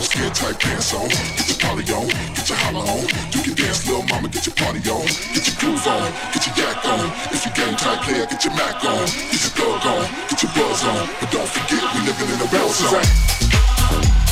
skin tight pants on, get your poly on, get your holla on. You can dance, little mama, get your party on, get your groove on, get your yak on. If you game tight player, get your Mac on, get your thug on, get your buzz on. But don't forget, we living in a real zone.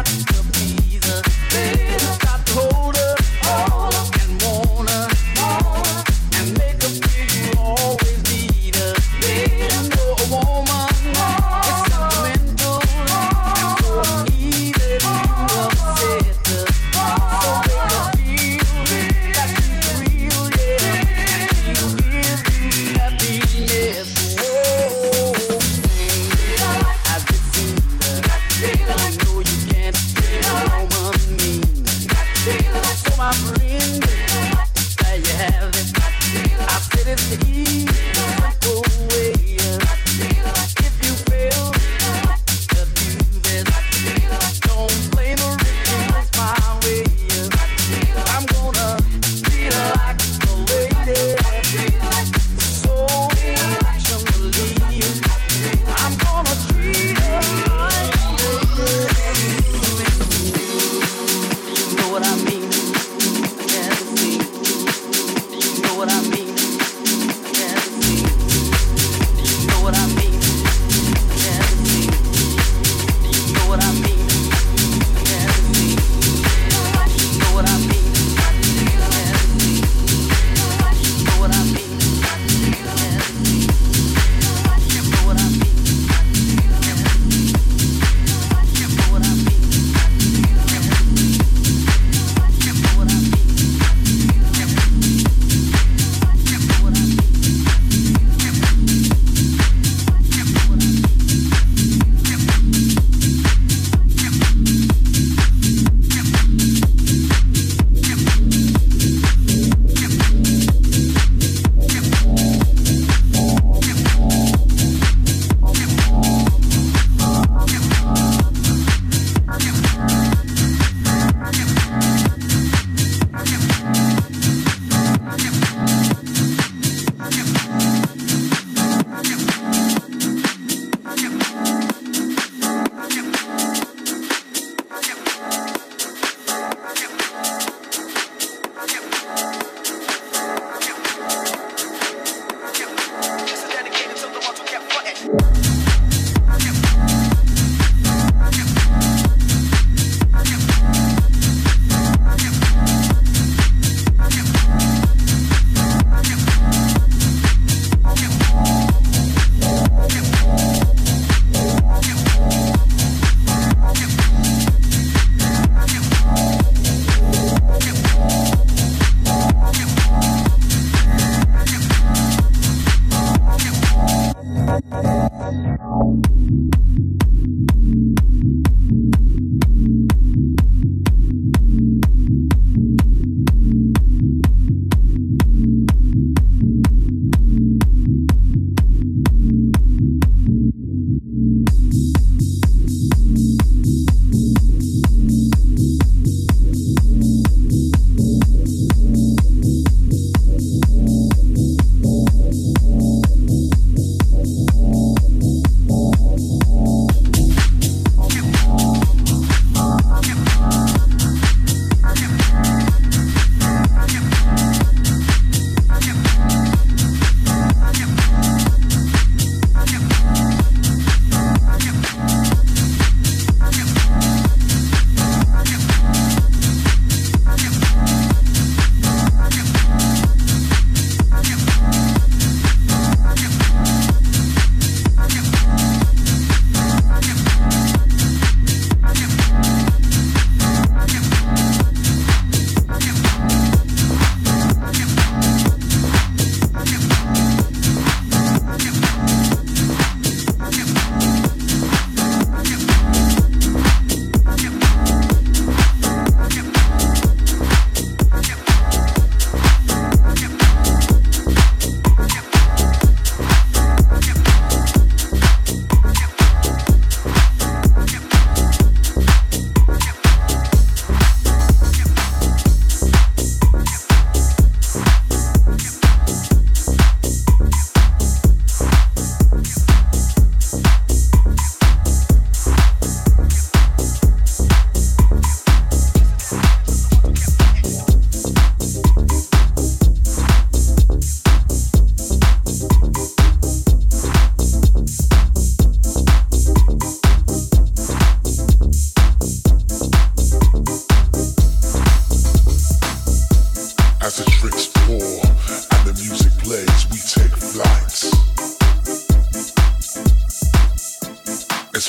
Oh I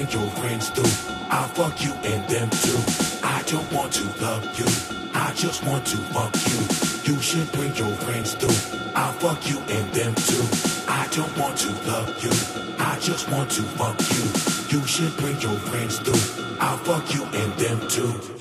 bring your friends do. I fuck you and them too. I don't want to love you. I just want to fuck you. You should bring your friends too. I fuck you and them too. I don't want to love you. I just want to fuck you. You should bring your friends too. I fuck you and them too.